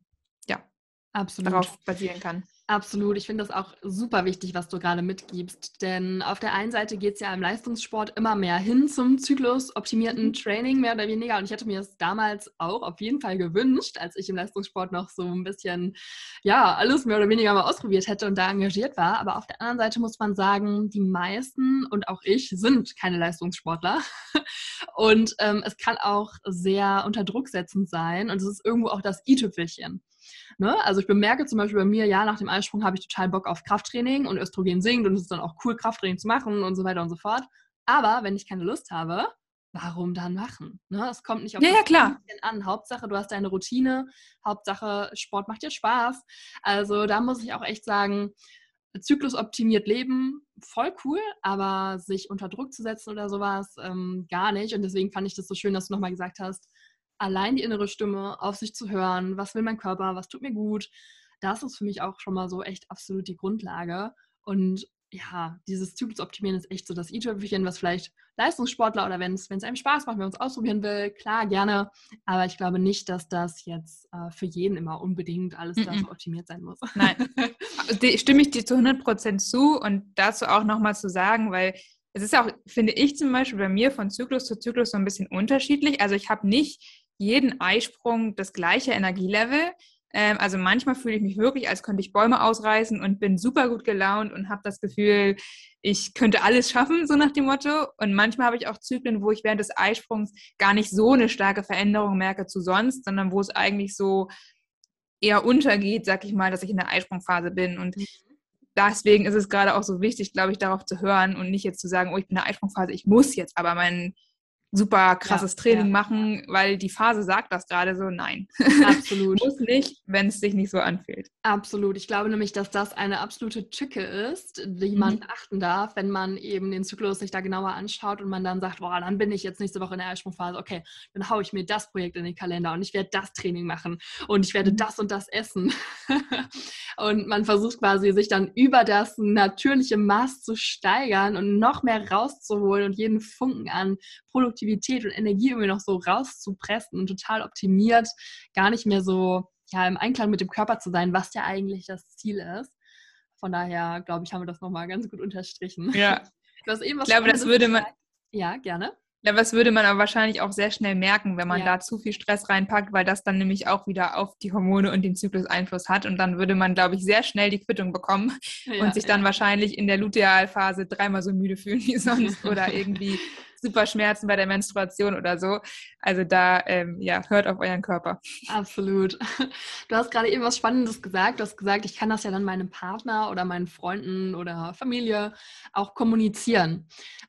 Absolut. darauf basieren kann. Absolut. Ich finde das auch super wichtig, was du gerade mitgibst. Denn auf der einen Seite geht es ja im Leistungssport immer mehr hin zum zyklusoptimierten mhm. Training, mehr oder weniger. Und ich hätte mir das damals auch auf jeden Fall gewünscht, als ich im Leistungssport noch so ein bisschen, ja, alles mehr oder weniger mal ausprobiert hätte und da engagiert war. Aber auf der anderen Seite muss man sagen, die meisten und auch ich sind keine Leistungssportler. Und ähm, es kann auch sehr unter Druck setzend sein. Und es ist irgendwo auch das i-Tüpfelchen. Ne? Also ich bemerke zum Beispiel bei mir, ja, nach dem Eisprung habe ich total Bock auf Krafttraining und Östrogen sinkt und es ist dann auch cool, Krafttraining zu machen und so weiter und so fort. Aber wenn ich keine Lust habe, warum dann machen? Ne? Es kommt nicht auf ja, ja, klar. an. Hauptsache, du hast deine Routine. Hauptsache, Sport macht dir Spaß. Also da muss ich auch echt sagen, zyklusoptimiert leben, voll cool, aber sich unter Druck zu setzen oder sowas, ähm, gar nicht. Und deswegen fand ich das so schön, dass du nochmal gesagt hast, allein die innere Stimme, auf sich zu hören, was will mein Körper, was tut mir gut, das ist für mich auch schon mal so echt absolut die Grundlage. Und ja, dieses Zyklusoptimieren ist echt so das i-Tüpfelchen, was vielleicht Leistungssportler oder wenn es einem Spaß macht, wenn man es ausprobieren will, klar, gerne. Aber ich glaube nicht, dass das jetzt äh, für jeden immer unbedingt alles mm -mm. optimiert sein muss. Nein, stimme ich dir zu 100 Prozent zu und dazu auch nochmal zu sagen, weil es ist auch, finde ich zum Beispiel bei mir von Zyklus zu Zyklus so ein bisschen unterschiedlich. Also ich habe nicht jeden Eisprung das gleiche Energielevel. Ähm, also manchmal fühle ich mich wirklich, als könnte ich Bäume ausreißen und bin super gut gelaunt und habe das Gefühl, ich könnte alles schaffen, so nach dem Motto. Und manchmal habe ich auch Zyklen, wo ich während des Eisprungs gar nicht so eine starke Veränderung merke zu sonst, sondern wo es eigentlich so eher untergeht, sag ich mal, dass ich in der Eisprungphase bin. Und mhm. deswegen ist es gerade auch so wichtig, glaube ich, darauf zu hören und nicht jetzt zu sagen, oh, ich bin in der Eisprungphase, ich muss jetzt aber meinen super krasses ja, Training ja. machen, weil die Phase sagt das gerade so, nein. Absolut. Muss nicht, wenn es sich nicht so anfühlt. Absolut. Ich glaube nämlich, dass das eine absolute Tücke ist, die man mhm. achten darf, wenn man eben den Zyklus sich da genauer anschaut und man dann sagt, boah, dann bin ich jetzt nächste Woche in der Eisprungphase, okay, dann haue ich mir das Projekt in den Kalender und ich werde das Training machen und ich werde mhm. das und das essen. und man versucht quasi, sich dann über das natürliche Maß zu steigern und noch mehr rauszuholen und jeden Funken an Produktivität Produktivität und Energie irgendwie noch so rauszupressen und total optimiert, gar nicht mehr so ja, im Einklang mit dem Körper zu sein, was ja eigentlich das Ziel ist. Von daher, glaube ich, haben wir das nochmal ganz gut unterstrichen. Ja. Du hast eben was ich glaube, das würde man. Ja, gerne. Ja, was würde man aber wahrscheinlich auch sehr schnell merken, wenn man ja. da zu viel Stress reinpackt, weil das dann nämlich auch wieder auf die Hormone und den Zyklus Einfluss hat. Und dann würde man, glaube ich, sehr schnell die Quittung bekommen ja, und sich dann ja. wahrscheinlich in der Lutealphase dreimal so müde fühlen wie sonst oder irgendwie super Schmerzen bei der Menstruation oder so. Also da, ähm, ja, hört auf euren Körper. Absolut. Du hast gerade eben was Spannendes gesagt. Du hast gesagt, ich kann das ja dann meinem Partner oder meinen Freunden oder Familie auch kommunizieren.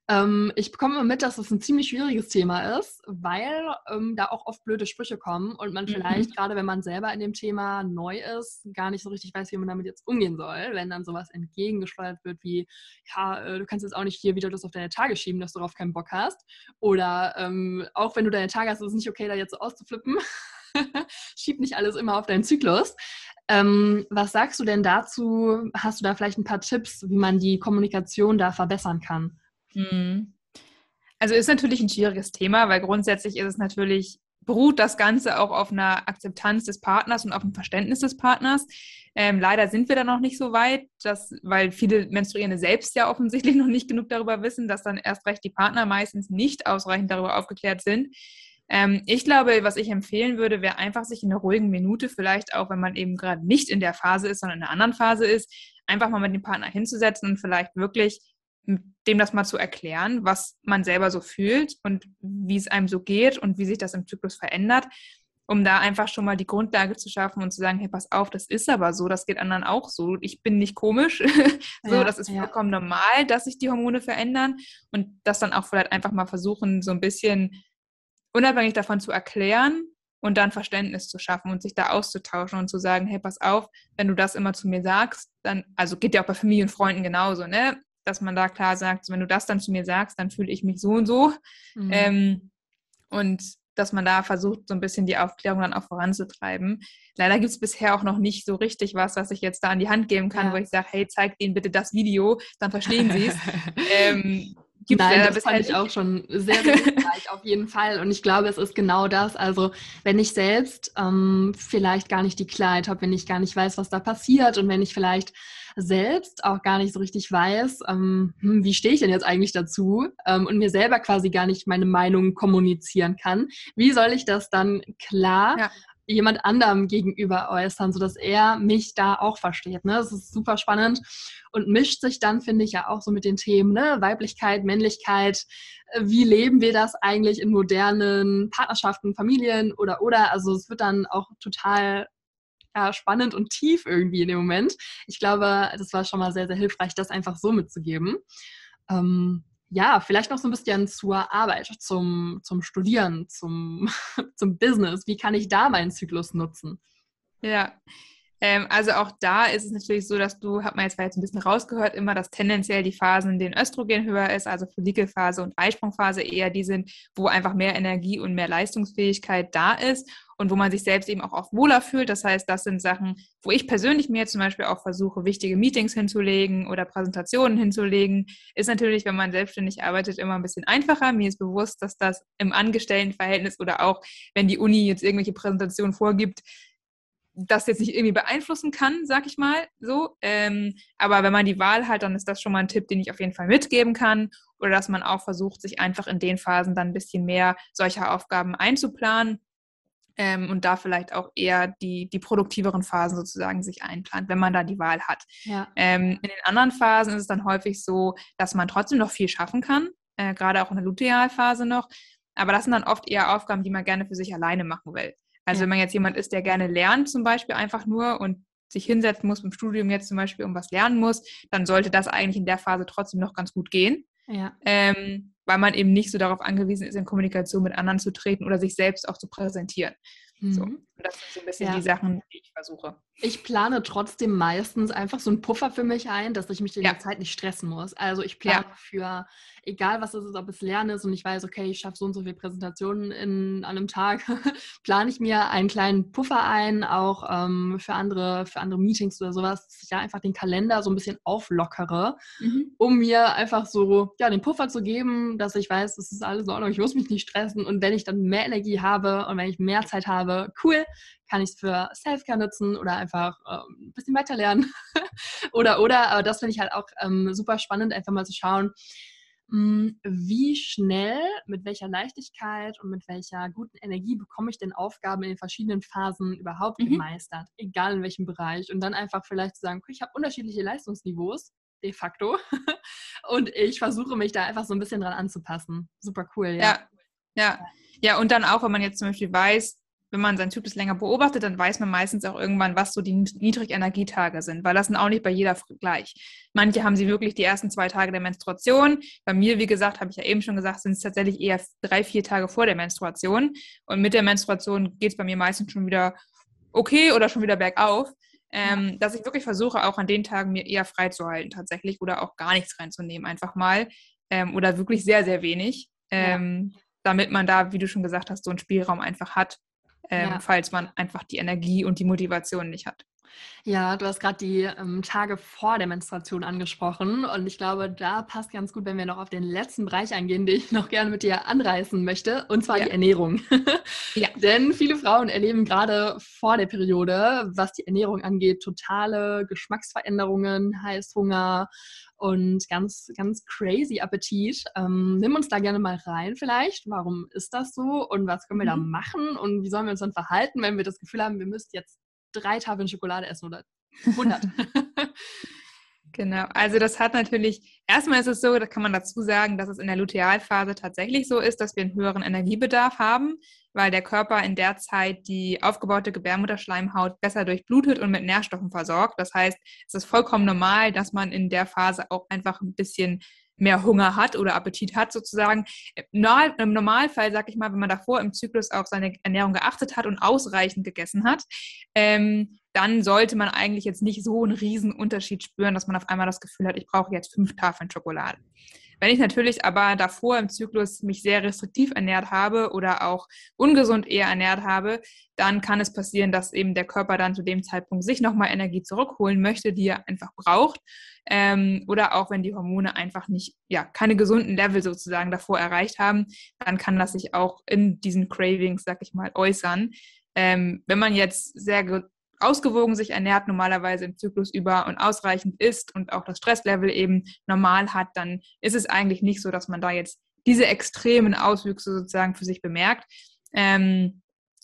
Ähm, ich bekomme mit, dass das ein ziemlich schwieriges Thema ist, weil ähm, da auch oft blöde Sprüche kommen und man mhm. vielleicht, gerade wenn man selber in dem Thema neu ist, gar nicht so richtig weiß, wie man damit jetzt umgehen soll, wenn dann sowas entgegengesteuert wird wie, ja, äh, du kannst jetzt auch nicht hier wieder das auf deine Tage schieben, dass du darauf keinen Bock hast hast. Oder ähm, auch wenn du deine Tage hast, ist es nicht okay, da jetzt so auszuflippen. Schieb nicht alles immer auf deinen Zyklus. Ähm, was sagst du denn dazu? Hast du da vielleicht ein paar Tipps, wie man die Kommunikation da verbessern kann? Hm. Also ist natürlich ein schwieriges Thema, weil grundsätzlich ist es natürlich, beruht das Ganze auch auf einer Akzeptanz des Partners und auf dem Verständnis des Partners. Ähm, leider sind wir da noch nicht so weit, dass, weil viele Menstruierende selbst ja offensichtlich noch nicht genug darüber wissen, dass dann erst recht die Partner meistens nicht ausreichend darüber aufgeklärt sind. Ähm, ich glaube, was ich empfehlen würde, wäre einfach sich in einer ruhigen Minute, vielleicht auch wenn man eben gerade nicht in der Phase ist, sondern in einer anderen Phase ist, einfach mal mit dem Partner hinzusetzen und vielleicht wirklich dem das mal zu erklären, was man selber so fühlt und wie es einem so geht und wie sich das im Zyklus verändert, um da einfach schon mal die Grundlage zu schaffen und zu sagen, hey, pass auf, das ist aber so, das geht anderen auch so. Ich bin nicht komisch. so, ja, das ist ja. vollkommen normal, dass sich die Hormone verändern und das dann auch vielleicht einfach mal versuchen, so ein bisschen unabhängig davon zu erklären und dann Verständnis zu schaffen und sich da auszutauschen und zu sagen, hey, pass auf, wenn du das immer zu mir sagst, dann, also geht ja auch bei Familie und Freunden genauso, ne? Dass man da klar sagt, wenn du das dann zu mir sagst, dann fühle ich mich so und so. Mhm. Ähm, und dass man da versucht, so ein bisschen die Aufklärung dann auch voranzutreiben. Leider gibt es bisher auch noch nicht so richtig was, was ich jetzt da an die Hand geben kann, ja. wo ich sage, hey, zeig denen bitte das Video, dann verstehen sie es. ähm, Gibt's Nein, das fand ich auch schon sehr, sehr hilfreich, auf jeden Fall. Und ich glaube, es ist genau das. Also, wenn ich selbst ähm, vielleicht gar nicht die Klarheit habe, wenn ich gar nicht weiß, was da passiert und wenn ich vielleicht selbst auch gar nicht so richtig weiß, ähm, hm, wie stehe ich denn jetzt eigentlich dazu ähm, und mir selber quasi gar nicht meine Meinung kommunizieren kann, wie soll ich das dann klar ja jemand anderem gegenüber äußern, sodass er mich da auch versteht. Ne? Das ist super spannend und mischt sich dann, finde ich, ja auch so mit den Themen ne? Weiblichkeit, Männlichkeit. Wie leben wir das eigentlich in modernen Partnerschaften, Familien oder oder? Also es wird dann auch total ja, spannend und tief irgendwie in dem Moment. Ich glaube, das war schon mal sehr, sehr hilfreich, das einfach so mitzugeben. Ähm, ja, vielleicht noch so ein bisschen zur Arbeit, zum, zum Studieren, zum, zum Business. Wie kann ich da meinen Zyklus nutzen? Ja, ähm, also auch da ist es natürlich so, dass du, hat man jetzt jetzt ein bisschen rausgehört, immer, dass tendenziell die Phasen, in denen Östrogen höher ist, also Follikelphase und Eisprungphase eher die sind, wo einfach mehr Energie und mehr Leistungsfähigkeit da ist und wo man sich selbst eben auch oft wohler fühlt. Das heißt, das sind Sachen, wo ich persönlich mir zum Beispiel auch versuche, wichtige Meetings hinzulegen oder Präsentationen hinzulegen. Ist natürlich, wenn man selbstständig arbeitet, immer ein bisschen einfacher. Mir ist bewusst, dass das im Angestelltenverhältnis oder auch, wenn die Uni jetzt irgendwelche Präsentationen vorgibt, das jetzt nicht irgendwie beeinflussen kann, sag ich mal so. Ähm, aber wenn man die Wahl hat, dann ist das schon mal ein Tipp, den ich auf jeden Fall mitgeben kann. Oder dass man auch versucht, sich einfach in den Phasen dann ein bisschen mehr solcher Aufgaben einzuplanen ähm, und da vielleicht auch eher die, die produktiveren Phasen sozusagen sich einplant, wenn man da die Wahl hat. Ja. Ähm, in den anderen Phasen ist es dann häufig so, dass man trotzdem noch viel schaffen kann, äh, gerade auch in der Lutealphase noch. Aber das sind dann oft eher Aufgaben, die man gerne für sich alleine machen will. Also wenn man jetzt jemand ist, der gerne lernt, zum Beispiel einfach nur und sich hinsetzen muss im Studium jetzt zum Beispiel um was lernen muss, dann sollte das eigentlich in der Phase trotzdem noch ganz gut gehen. Ja. Ähm, weil man eben nicht so darauf angewiesen ist, in Kommunikation mit anderen zu treten oder sich selbst auch zu präsentieren. Mhm. So. Und das sind so ein bisschen ja. die Sachen, die ich versuche. Ich plane trotzdem meistens einfach so einen Puffer für mich ein, dass ich mich in ja. der Zeit nicht stressen muss. Also ich plane ja. für, egal was es ist, ob es Lernen ist und ich weiß, okay, ich schaffe so und so viele Präsentationen in einem Tag, plane ich mir einen kleinen Puffer ein, auch ähm, für, andere, für andere Meetings oder sowas, dass ich da einfach den Kalender so ein bisschen auflockere, mhm. um mir einfach so ja, den Puffer zu geben, dass ich weiß, es ist alles in Ordnung, ich muss mich nicht stressen und wenn ich dann mehr Energie habe und wenn ich mehr Zeit habe, cool, kann ich es für Selfcare nutzen oder einfach ähm, ein bisschen weiter lernen. oder, oder, aber das finde ich halt auch ähm, super spannend, einfach mal zu schauen, wie schnell, mit welcher Leichtigkeit und mit welcher guten Energie bekomme ich denn Aufgaben in den verschiedenen Phasen überhaupt mhm. gemeistert, egal in welchem Bereich. Und dann einfach vielleicht zu sagen, okay, ich habe unterschiedliche Leistungsniveaus, de facto. und ich versuche mich da einfach so ein bisschen dran anzupassen. Super cool, ja. Ja, ja. Ja, und dann auch, wenn man jetzt zum Beispiel weiß, wenn man seinen Zyklus länger beobachtet, dann weiß man meistens auch irgendwann, was so die Niedrigenergietage sind, weil das sind auch nicht bei jeder gleich. Manche haben sie wirklich die ersten zwei Tage der Menstruation. Bei mir, wie gesagt, habe ich ja eben schon gesagt, sind es tatsächlich eher drei, vier Tage vor der Menstruation. Und mit der Menstruation geht es bei mir meistens schon wieder okay oder schon wieder bergauf. Ähm, dass ich wirklich versuche, auch an den Tagen mir eher freizuhalten tatsächlich oder auch gar nichts reinzunehmen, einfach mal. Ähm, oder wirklich sehr, sehr wenig ähm, ja. damit man da, wie du schon gesagt hast, so einen Spielraum einfach hat, ähm, ja. falls man einfach die Energie und die Motivation nicht hat. Ja, du hast gerade die ähm, Tage vor der Menstruation angesprochen und ich glaube, da passt ganz gut, wenn wir noch auf den letzten Bereich eingehen, den ich noch gerne mit dir anreißen möchte, und zwar ja. die Ernährung. ja. Denn viele Frauen erleben gerade vor der Periode, was die Ernährung angeht, totale Geschmacksveränderungen, Heißhunger und ganz, ganz crazy Appetit. Ähm, nimm uns da gerne mal rein vielleicht. Warum ist das so und was können wir mhm. da machen und wie sollen wir uns dann verhalten, wenn wir das Gefühl haben, wir müssten jetzt drei Tafeln Schokolade essen oder 100. Genau, also das hat natürlich, erstmal ist es so, da kann man dazu sagen, dass es in der Lutealphase tatsächlich so ist, dass wir einen höheren Energiebedarf haben, weil der Körper in der Zeit die aufgebaute Gebärmutterschleimhaut besser durchblutet und mit Nährstoffen versorgt. Das heißt, es ist vollkommen normal, dass man in der Phase auch einfach ein bisschen mehr Hunger hat oder Appetit hat sozusagen. Im Normalfall, sag ich mal, wenn man davor im Zyklus auf seine Ernährung geachtet hat und ausreichend gegessen hat, ähm, dann sollte man eigentlich jetzt nicht so einen riesen Unterschied spüren, dass man auf einmal das Gefühl hat, ich brauche jetzt fünf Tafeln Schokolade. Wenn ich natürlich aber davor im Zyklus mich sehr restriktiv ernährt habe oder auch ungesund eher ernährt habe, dann kann es passieren, dass eben der Körper dann zu dem Zeitpunkt sich nochmal Energie zurückholen möchte, die er einfach braucht. Ähm, oder auch wenn die Hormone einfach nicht, ja, keine gesunden Level sozusagen davor erreicht haben, dann kann das sich auch in diesen Cravings, sag ich mal, äußern. Ähm, wenn man jetzt sehr ausgewogen sich ernährt, normalerweise im Zyklus über und ausreichend isst und auch das Stresslevel eben normal hat, dann ist es eigentlich nicht so, dass man da jetzt diese extremen Auswüchse sozusagen für sich bemerkt. Ähm,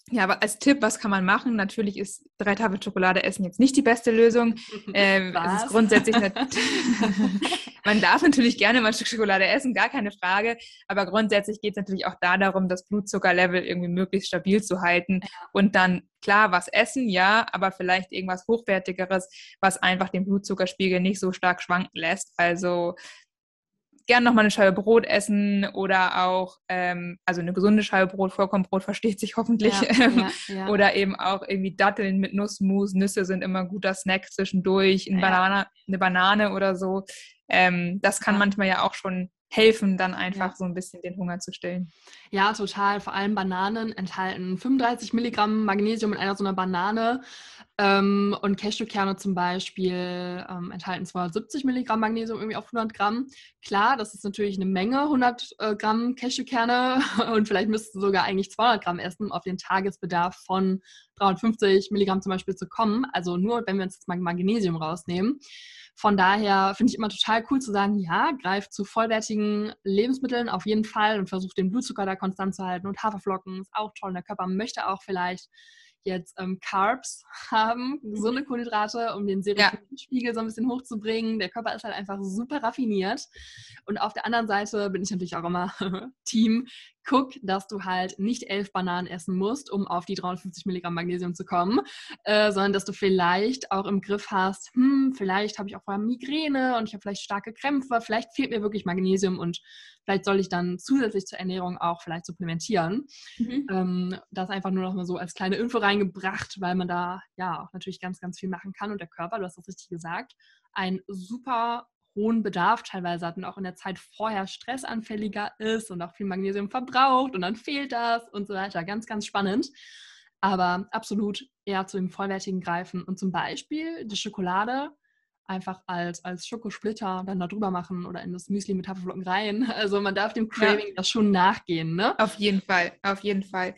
ja, aber als Tipp, was kann man machen? Natürlich ist drei Tafel Schokolade essen jetzt nicht die beste Lösung. Ähm, es ist grundsätzlich man darf natürlich gerne mal ein Stück Schokolade essen, gar keine Frage. Aber grundsätzlich geht es natürlich auch da darum, das Blutzuckerlevel irgendwie möglichst stabil zu halten und dann klar was essen, ja, aber vielleicht irgendwas hochwertigeres, was einfach den Blutzuckerspiegel nicht so stark schwanken lässt. Also gern noch mal eine Scheibe Brot essen oder auch, ähm, also eine gesunde Scheibe Brot, Vollkornbrot versteht sich hoffentlich. Ja, ja, ja. Oder eben auch irgendwie Datteln mit Nussmus. Nüsse sind immer ein guter Snack zwischendurch, eine, Banane, eine Banane oder so. Ähm, das kann manchmal ja auch schon helfen, dann einfach ja. so ein bisschen den Hunger zu stillen. Ja, total. Vor allem Bananen enthalten 35 Milligramm Magnesium in einer so einer Banane. Ähm, und Cashewkerne zum Beispiel ähm, enthalten 270 Milligramm Magnesium irgendwie auf 100 Gramm. Klar, das ist natürlich eine Menge, 100 äh, Gramm Cashewkerne. Und vielleicht müsstest du sogar eigentlich 200 Gramm essen, um auf den Tagesbedarf von 350 Milligramm zum Beispiel zu kommen. Also nur, wenn wir uns jetzt mal Magnesium rausnehmen. Von daher finde ich immer total cool zu sagen, ja, greift zu vollwertigen Lebensmitteln auf jeden Fall und versucht den Blutzucker da konstant zu halten. Und Haferflocken ist auch toll. Der Körper möchte auch vielleicht jetzt ähm, Carbs haben, gesunde Kohlenhydrate, um den Serotoninspiegel ja. so ein bisschen hochzubringen. Der Körper ist halt einfach super raffiniert. Und auf der anderen Seite bin ich natürlich auch immer Team guck, dass du halt nicht elf Bananen essen musst, um auf die 350 Milligramm Magnesium zu kommen, äh, sondern dass du vielleicht auch im Griff hast, hm, vielleicht habe ich auch vorher Migräne und ich habe vielleicht starke Krämpfe, vielleicht fehlt mir wirklich Magnesium und vielleicht soll ich dann zusätzlich zur Ernährung auch vielleicht supplementieren. Mhm. Ähm, das einfach nur noch mal so als kleine Info reingebracht, weil man da ja auch natürlich ganz, ganz viel machen kann und der Körper, du hast das richtig gesagt, ein super hohen Bedarf teilweise hat und auch in der Zeit vorher stressanfälliger ist und auch viel Magnesium verbraucht und dann fehlt das und so weiter. Ganz, ganz spannend. Aber absolut eher zu dem Vollwertigen greifen und zum Beispiel die Schokolade einfach als, als Schokosplitter dann da drüber machen oder in das Müsli mit Haferflocken rein. Also man darf dem Craving ja. das schon nachgehen, ne? Auf jeden Fall, auf jeden Fall.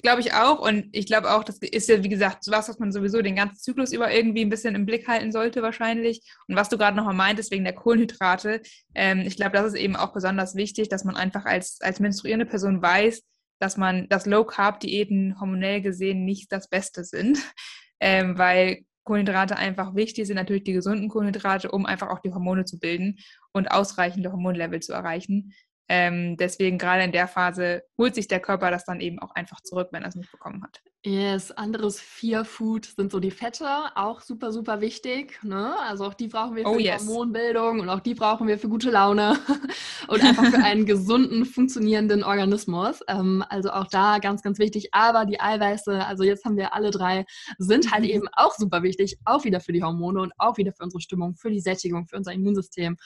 Glaube ich auch. Und ich glaube auch, das ist ja, wie gesagt, was, was man sowieso den ganzen Zyklus über irgendwie ein bisschen im Blick halten sollte, wahrscheinlich. Und was du gerade nochmal meintest, wegen der Kohlenhydrate, ähm, ich glaube, das ist eben auch besonders wichtig, dass man einfach als, als menstruierende Person weiß, dass man, dass Low-Carb-Diäten hormonell gesehen nicht das Beste sind, ähm, weil Kohlenhydrate einfach wichtig sind, natürlich die gesunden Kohlenhydrate, um einfach auch die Hormone zu bilden und ausreichende Hormonlevel zu erreichen. Ähm, deswegen gerade in der Phase holt sich der Körper das dann eben auch einfach zurück, wenn er es nicht bekommen hat. Yes, anderes Fear Food sind so die Fette, auch super, super wichtig. Ne? Also auch die brauchen wir für Oh die yes. Hormonbildung und auch die brauchen wir für gute Laune und einfach für einen gesunden, funktionierenden Organismus. Ähm, also auch da ganz, ganz wichtig. Aber die Eiweiße, also jetzt haben wir alle drei, sind halt Mhm. eben auch super wichtig, auch wieder für die Hormone und auch wieder für unsere Stimmung, für die Sättigung, für unser Immunsystem.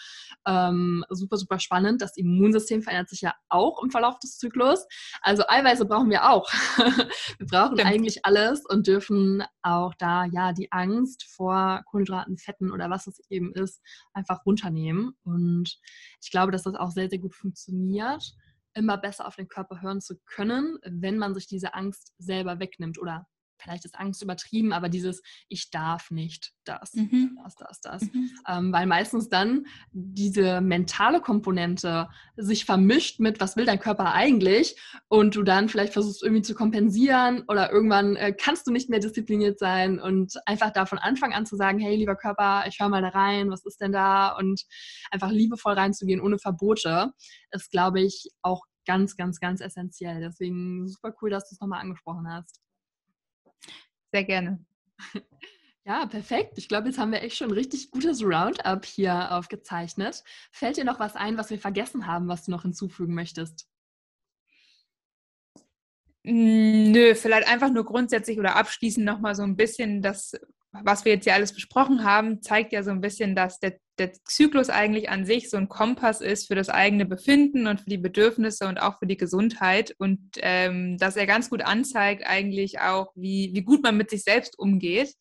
Ähm, super, super spannend. Das Immunsystem verändert sich ja auch im Verlauf des Zyklus. Also Eiweiße brauchen wir auch. wir brauchen Stimmt. eigentlich alles und dürfen auch da ja die Angst vor Kohlenhydraten, Fetten oder was es eben ist, einfach runternehmen. Und ich glaube, dass das auch sehr, sehr gut funktioniert, immer besser auf den Körper hören zu können, wenn man sich diese Angst selber wegnimmt oder vielleicht ist Angst übertrieben, aber dieses ich darf nicht das, Mhm. das, das, das. Mhm. Ähm, weil meistens dann diese mentale Komponente sich vermischt mit, was will dein Körper eigentlich? Und du dann vielleicht versuchst irgendwie zu kompensieren oder irgendwann äh, kannst du nicht mehr diszipliniert sein und einfach da von Anfang an zu sagen, hey, lieber Körper, ich höre mal da rein, was ist denn da? Und einfach liebevoll reinzugehen, ohne Verbote, ist, glaube ich, auch ganz, ganz, ganz essentiell. Deswegen super cool, dass du es nochmal angesprochen hast. Sehr gerne. Ja, perfekt. Ich glaube, jetzt haben wir echt schon ein richtig gutes Roundup hier aufgezeichnet. Fällt dir noch was ein, was wir vergessen haben, was du noch hinzufügen möchtest? Mm, Nö, vielleicht einfach nur grundsätzlich oder abschließend nochmal so ein bisschen das, was wir jetzt hier alles besprochen haben, zeigt ja so ein bisschen, dass der, der Zyklus eigentlich an sich so ein Kompass ist für das eigene Befinden und für die Bedürfnisse und auch für die Gesundheit und ähm, dass er ganz gut anzeigt eigentlich auch, wie, wie gut man mit sich selbst umgeht.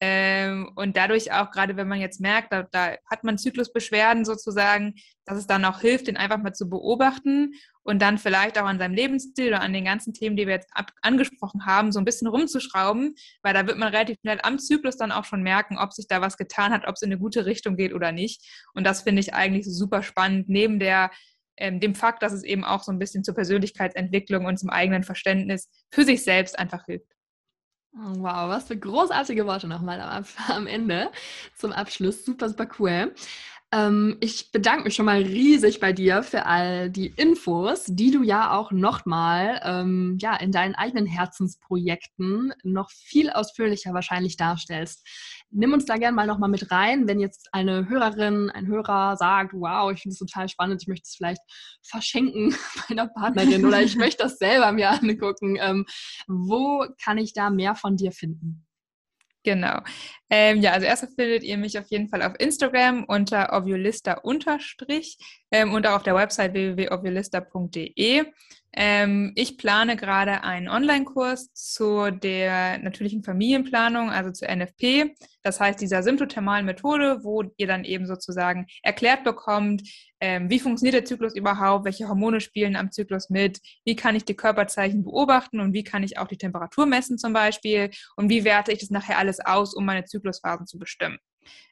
Ähm, und dadurch auch, gerade wenn man jetzt merkt, da, da hat man Zyklusbeschwerden sozusagen, dass es dann auch hilft, den einfach mal zu beobachten und dann vielleicht auch an seinem Lebensstil oder an den ganzen Themen, die wir jetzt ab angesprochen haben, so ein bisschen rumzuschrauben, weil da wird man relativ schnell am Zyklus dann auch schon merken, ob sich da was getan hat, ob es in eine gute Richtung geht oder nicht. Und das finde ich eigentlich super spannend, neben der ähm, dem Fakt, dass es eben auch so ein bisschen zur Persönlichkeitsentwicklung und zum eigenen Verständnis für sich selbst einfach hilft. Wow, was für großartige Worte nochmal am, am Ende zum Abschluss. Super, super cool. Ähm, ich bedanke mich schon mal riesig bei dir für all die Infos, die du ja auch nochmal ähm, ja, in deinen eigenen Herzensprojekten noch viel ausführlicher wahrscheinlich darstellst. Nimm uns da gerne mal nochmal mit rein, wenn jetzt eine Hörerin, ein Hörer sagt, wow, ich finde es total spannend, ich möchte es vielleicht verschenken meiner Partnerin oder ich möchte das selber mir angucken. Ähm, wo kann ich da mehr von dir finden? Genau. Ähm, ja, also erstmal findet ihr mich auf jeden Fall auf Instagram unter ovulista unterstrich ähm, und auch auf der Website www.ovulista.de. Ähm, ich plane gerade einen Online-Kurs zu der natürlichen Familienplanung, also zur NFP. Das heißt, dieser symptothermalen Methode, wo ihr dann eben sozusagen erklärt bekommt, ähm, wie funktioniert der Zyklus überhaupt, welche Hormone spielen am Zyklus mit, wie kann ich die Körperzeichen beobachten und wie kann ich auch die Temperatur messen zum Beispiel und wie werte ich das nachher alles aus, um meine Zyklusphasen zu bestimmen.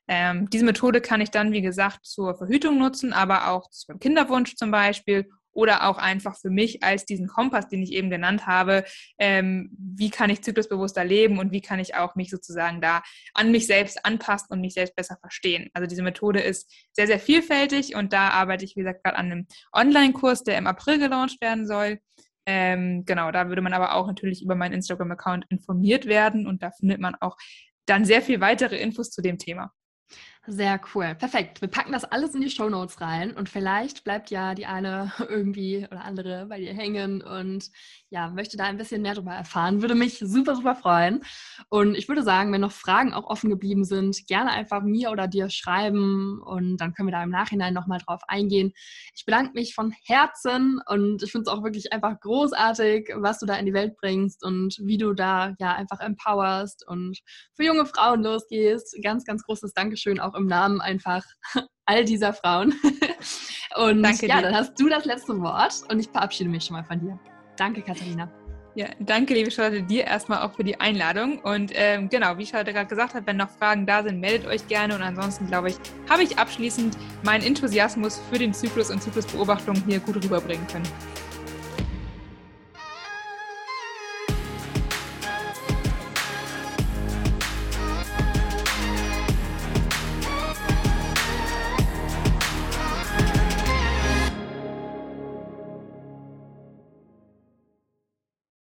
Ähm, diese Methode kann ich dann, wie gesagt, zur Verhütung nutzen, aber auch zum Kinderwunsch zum Beispiel oder auch einfach für mich als diesen Kompass, den ich eben genannt habe, ähm, wie kann ich zyklusbewusster leben und wie kann ich auch mich sozusagen da an mich selbst anpassen und mich selbst besser verstehen. Also diese Methode ist sehr, sehr vielfältig und da arbeite ich, wie gesagt, gerade an einem Online-Kurs, der im April gelauncht werden soll. Ähm, genau, da würde man aber auch natürlich über meinen Instagram-Account informiert werden und da findet man auch dann sehr viel weitere Infos zu dem Thema. Sehr cool. Perfekt. Wir packen das alles in die Show Notes rein und vielleicht bleibt ja die eine irgendwie oder andere bei dir hängen und ja, möchte da ein bisschen mehr darüber erfahren. Würde mich super, super freuen. Und ich würde sagen, wenn noch Fragen auch offen geblieben sind, gerne einfach mir oder dir schreiben und dann können wir da im Nachhinein nochmal drauf eingehen. Ich bedanke mich von Herzen und ich finde es auch wirklich einfach großartig, was du da in die Welt bringst und wie du da ja einfach empowerst und für junge Frauen losgehst. Ganz, ganz großes Dankeschön auch im Namen einfach all dieser Frauen. Und Danke ja, dir. dann hast du das letzte Wort und ich verabschiede mich schon mal von dir. Danke, Katharina. Ja, danke, liebe Charlotte, dir erstmal auch für die Einladung. Und ähm, genau, wie Charlotte gerade gesagt hat, wenn noch Fragen da sind, meldet euch gerne. Und ansonsten, glaube ich, habe ich abschließend meinen Enthusiasmus für den Zyklus und Zyklusbeobachtung hier gut rüberbringen können.